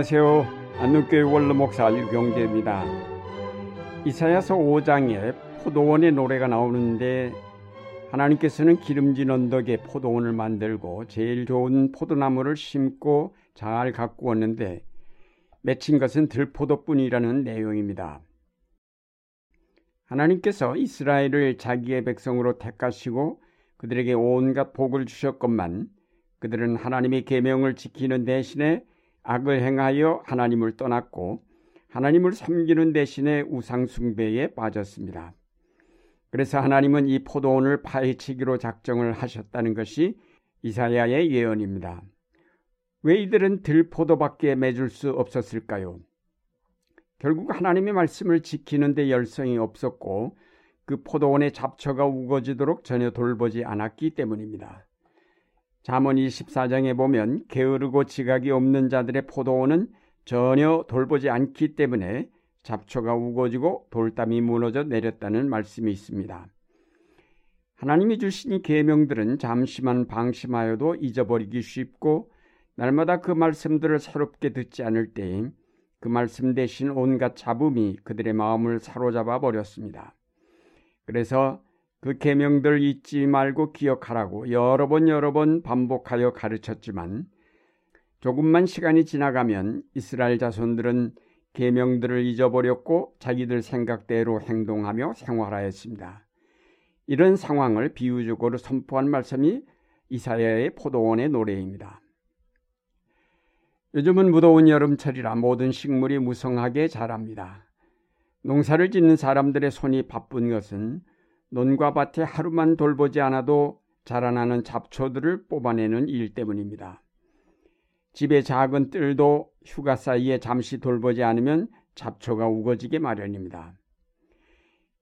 안녕하세요. 안동교회 원로목사 유경재입니다. 이사야서 5장에 포도원의 노래가 나오는데 하나님께서는 기름진 언덕에 포도원을 만들고 제일 좋은 포도나무를 심고 잘 가꾸었는데 맺힌 것은 들포도뿐이라는 내용입니다. 하나님께서 이스라엘을 자기의 백성으로 택하시고 그들에게 온갖 복을 주셨건만 그들은 하나님의 계명을 지키는 대신에 악을 행하여 하나님을 떠났고 하나님을 섬기는 대신에 우상 숭배에 빠졌습니다. 그래서 하나님은 이 포도원을 파헤치기로 작정을 하셨다는 것이 이사야의 예언입니다. 왜 이들은 들포도밖에 맺을 수 없었을까요? 결국 하나님의 말씀을 지키는 데 열성이 없었고 그 포도원의 잡초가 우거지도록 전혀 돌보지 않았기 때문입니다. 잠언 24장에 보면 게으르고 지각이 없는 자들의 포도원은 전혀 돌보지 않기 때문에 잡초가 우거지고 돌담이 무너져 내렸다는 말씀이 있습니다. 하나님이 주신 이 계명들은 잠시만 방심하여도 잊어버리기 쉽고 날마다 그 말씀들을 새롭게 듣지 않을 때에 그 말씀 대신 온갖 잡음이 그들의 마음을 사로잡아 버렸습니다. 그래서 그 계명들 잊지 말고 기억하라고 여러 번 여러 번 반복하여 가르쳤지만 조금만 시간이 지나가면 이스라엘 자손들은 계명들을 잊어버렸고 자기들 생각대로 행동하며 생활하였습니다. 이런 상황을 비유적으로 선포한 말씀이 이사야의 포도원의 노래입니다. 요즘은 무더운 여름철이라 모든 식물이 무성하게 자랍니다. 농사를 짓는 사람들의 손이 바쁜 것은 논과 밭에 하루만 돌보지 않아도 자라나는 잡초들을 뽑아내는 일 때문입니다. 집의 작은 뜰도 휴가 사이에 잠시 돌보지 않으면 잡초가 우거지게 마련입니다.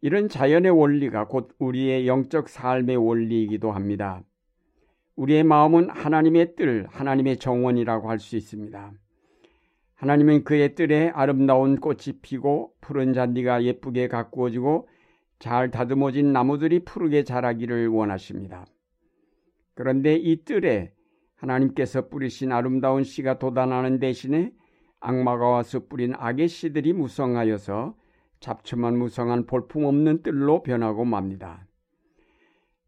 이런 자연의 원리가 곧 우리의 영적 삶의 원리이기도 합니다. 우리의 마음은 하나님의 뜰, 하나님의 정원이라고 할 수 있습니다. 하나님은 그의 뜰에 아름다운 꽃이 피고 푸른 잔디가 예쁘게 가꾸어지고 잘 다듬어진 나무들이 푸르게 자라기를 원하십니다. 그런데 이 뜰에 하나님께서 뿌리신 아름다운 씨가 돋아나는 대신에 악마가 와서 뿌린 악의 씨들이 무성하여서 잡초만 무성한 볼품없는 뜰로 변하고 맙니다.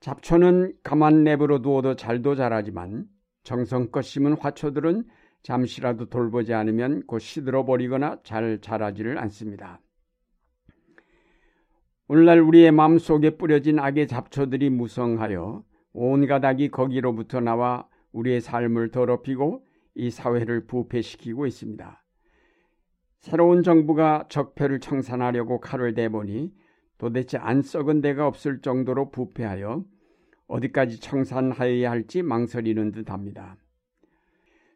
잡초는 가만 내버려 두어도 잘도 자라지만 정성껏 심은 화초들은 잠시라도 돌보지 않으면 곧 시들어 버리거나 잘 자라지를 않습니다. 오늘날 우리의 마음속에 뿌려진 악의 잡초들이 무성하여 온갖 악이 거기로부터 나와 우리의 삶을 더럽히고 이 사회를 부패시키고 있습니다. 새로운 정부가 적폐를 청산하려고 칼을 대보니 도대체 안 썩은 데가 없을 정도로 부패하여 어디까지 청산하여야 할지 망설이는 듯 합니다.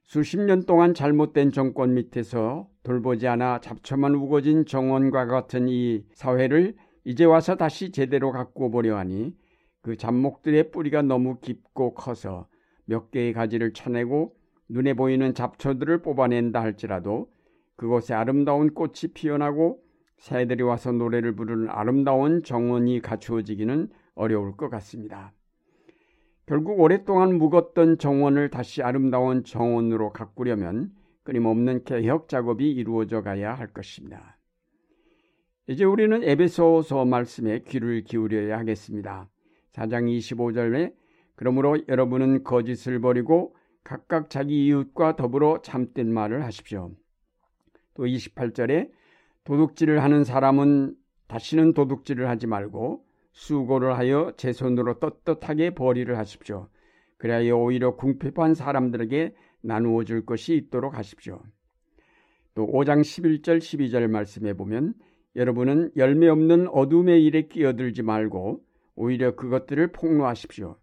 수십 년 동안 잘못된 정권 밑에서 돌보지 않아 잡초만 우거진 정원과 같은 이 사회를 이제 와서 다시 제대로 가꾸어 보려 하니 그 잡목들의 뿌리가 너무 깊고 커서 몇 개의 가지를 쳐내고 눈에 보이는 잡초들을 뽑아낸다 할지라도 그곳에 아름다운 꽃이 피어나고 새들이 와서 노래를 부르는 아름다운 정원이 갖추어지기는 어려울 것 같습니다. 결국 오랫동안 묵었던 정원을 다시 아름다운 정원으로 가꾸려면 끊임없는 개혁 작업이 이루어져 가야 할 것입니다. 이제 우리는 에베소서 말씀에 귀를 기울여야 하겠습니다. 4장 25절에 그러므로 여러분은 거짓을 버리고 각각 자기 이웃과 더불어 참된 말을 하십시오. 또 28절에 도둑질을 하는 사람은 다시는 도둑질을 하지 말고 수고를 하여 제 손으로 떳떳하게 벌이를 하십시오. 그래야 오히려 궁핍한 사람들에게 나누어 줄 것이 있도록 하십시오. 또 5장 11절 12절 말씀에 보면 여러분은 열매 없는 어둠의 일에 끼어들지 말고 오히려 그것들을 폭로하십시오.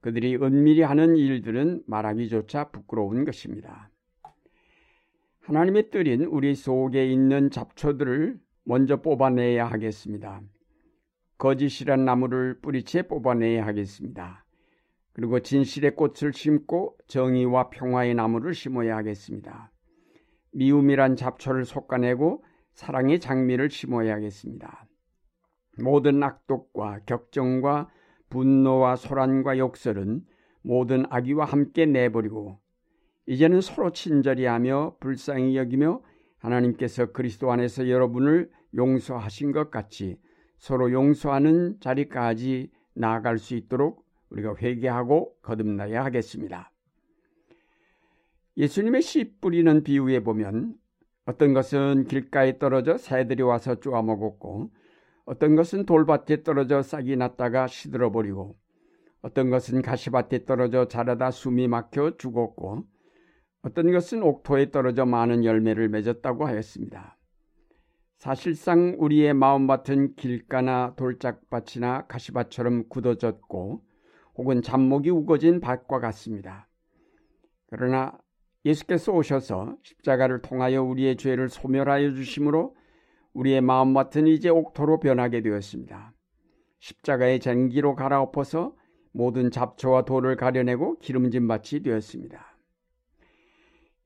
그들이 은밀히 하는 일들은 말하기조차 부끄러운 것입니다. 하나님의 뜻인 우리 속에 있는 잡초들을 먼저 뽑아내야 하겠습니다. 거짓이란 나무를 뿌리채 뽑아내야 하겠습니다. 그리고 진실의 꽃을 심고 정의와 평화의 나무를 심어야 하겠습니다. 미움이란 잡초를 솎아내고 사랑의 장미를 심어야겠습니다. 모든 악독과 격정과 분노와 소란과 욕설은 모든 악의와 함께 내버리고 이제는 서로 친절히 하며 불쌍히 여기며 하나님께서 그리스도 안에서 여러분을 용서하신 것 같이 서로 용서하는 자리까지 나아갈 수 있도록 우리가 회개하고 거듭나야 하겠습니다. 예수님의 씨 뿌리는 비유에 보면 어떤 것은 길가에 떨어져 새들이 와서 쪼아 먹었고 어떤 것은 돌밭에 떨어져 싹이 났다가 시들어 버리고 어떤 것은 가시밭에 떨어져 자라다 숨이 막혀 죽었고 어떤 것은 옥토에 떨어져 많은 열매를 맺었다고 하였습니다. 사실상 우리의 마음밭은 길가나 돌짝밭이나 가시밭처럼 굳어졌고 혹은 잡목이 우거진 밭과 같습니다. 그러나 예수께서 오셔서 십자가를 통하여 우리의 죄를 소멸하여 주심으로 우리의 마음 밭은 이제 옥토로 변하게 되었습니다. 십자가의 쟁기로 갈아엎어서 모든 잡초와 돌을 가려내고 기름진 밭이 되었습니다.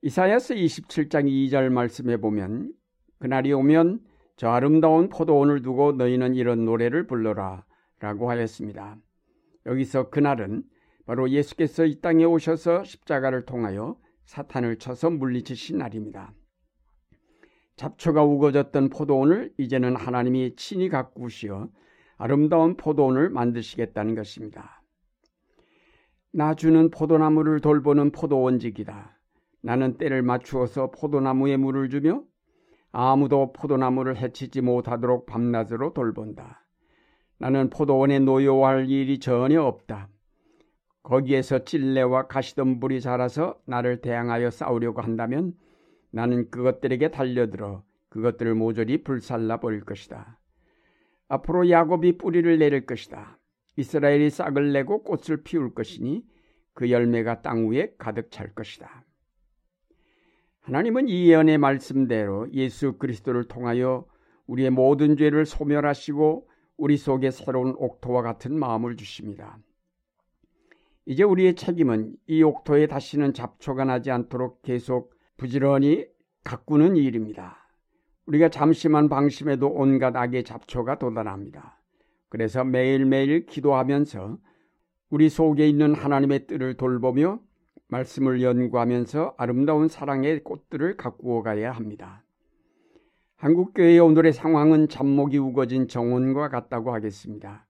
이사야서 27장 2절 말씀에 보면 그날이 오면 저 아름다운 포도원을 두고 너희는 이런 노래를 불러라 라고 하였습니다. 여기서 그날은 바로 예수께서 이 땅에 오셔서 십자가를 통하여 사탄을 쳐서 물리치신 날입니다. 잡초가 우거졌던 포도원을 이제는 하나님이 친히 가꾸시어 아름다운 포도원을 만드시겠다는 것입니다. 나 주는 포도나무를 돌보는 포도원직이다. 나는 때를 맞추어서 포도나무에 물을 주며 아무도 포도나무를 해치지 못하도록 밤낮으로 돌본다. 나는 포도원에 노여할 일이 전혀 없다. 거기에서 찔레와 가시덤불이 자라서 나를 대항하여 싸우려고 한다면 나는 그것들에게 달려들어 그것들을 모조리 불살라 버릴 것이다. 앞으로 야곱이 뿌리를 내릴 것이다. 이스라엘이 싹을 내고 꽃을 피울 것이니 그 열매가 땅 위에 가득 찰 것이다. 하나님은 이 예언의 말씀대로 예수 그리스도를 통하여 우리의 모든 죄를 소멸하시고 우리 속에 새로운 옥토와 같은 마음을 주십니다. 이제 우리의 책임은 이 옥토에 다시는 잡초가 나지 않도록 계속 부지런히 가꾸는 일입니다. 우리가 잠시만 방심해도 온갖 악의 잡초가 돋아납니다. 그래서 매일매일 기도하면서 우리 속에 있는 하나님의 뜻을 돌보며 말씀을 연구하면서 아름다운 사랑의 꽃들을 가꾸어 가야 합니다. 한국교회의 오늘의 상황은 잡목이 우거진 정원과 같다고 하겠습니다.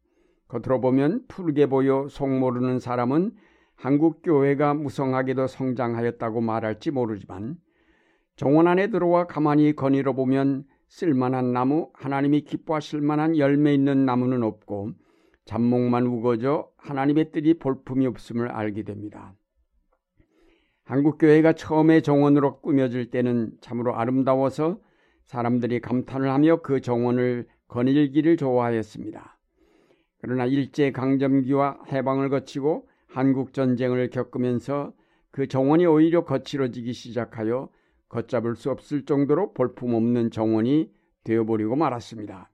겉으로 보면 푸르게 보여 속 모르는 사람은 한국 교회가 무성하게도 성장하였다고 말할지 모르지만 정원 안에 들어와 가만히 거닐어 보면 쓸만한 나무, 하나님이 기뻐하실 만한 열매 있는 나무는 없고 잡목만 우거져 하나님의 뜻이 볼품이 없음을 알게 됩니다. 한국교회가 처음에 정원으로 꾸며질 때는 참으로 아름다워서 사람들이 감탄을 하며 그 정원을 거닐기를 좋아하였습니다. 그러나 일제 강점기와 해방을 거치고 한국 전쟁을 겪으면서 그 정원이 오히려 거칠어지기 시작하여 걷잡을 수 없을 정도로 볼품없는 정원이 되어버리고 말았습니다.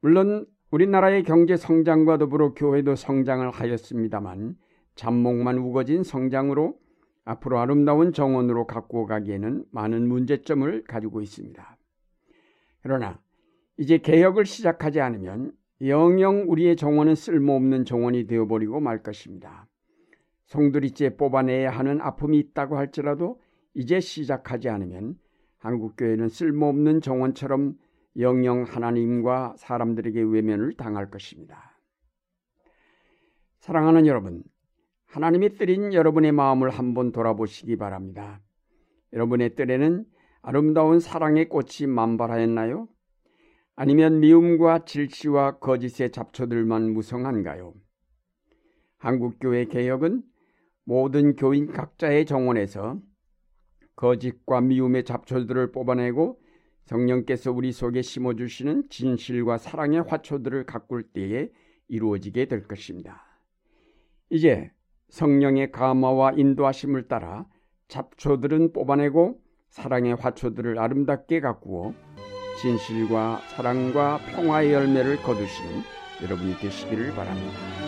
물론 우리나라의 경제 성장과 더불어 교회도 성장을 하였습니다만 잡목만 우거진 성장으로 앞으로 아름다운 정원으로 갖고 가기에는 많은 문제점을 가지고 있습니다. 그러나 이제 개혁을 시작하지 않으면 영영 우리의 정원은 쓸모없는 정원이 되어버리고 말 것입니다. 송두리째 뽑아내야 하는 아픔이 있다고 할지라도 이제 시작하지 않으면 한국교회는 쓸모없는 정원처럼 영영 하나님과 사람들에게 외면을 당할 것입니다. 사랑하는 여러분, 하나님이 뜨린 여러분의 마음을 한번 돌아보시기 바랍니다. 여러분의 뜰에는 아름다운 사랑의 꽃이 만발하였나요? 아니면 미움과 질시와 거짓의 잡초들만 무성한가요? 한국교회 개혁은 모든 교인 각자의 정원에서 거짓과 미움의 잡초들을 뽑아내고 성령께서 우리 속에 심어주시는 진실과 사랑의 화초들을 가꿀 때에 이루어지게 될 것입니다. 이제 성령의 감화와 인도하심을 따라 잡초들은 뽑아내고 사랑의 화초들을 아름답게 가꾸어 진실과 사랑과 평화의 열매를 거두시는 여러분이 되시기를 바랍니다.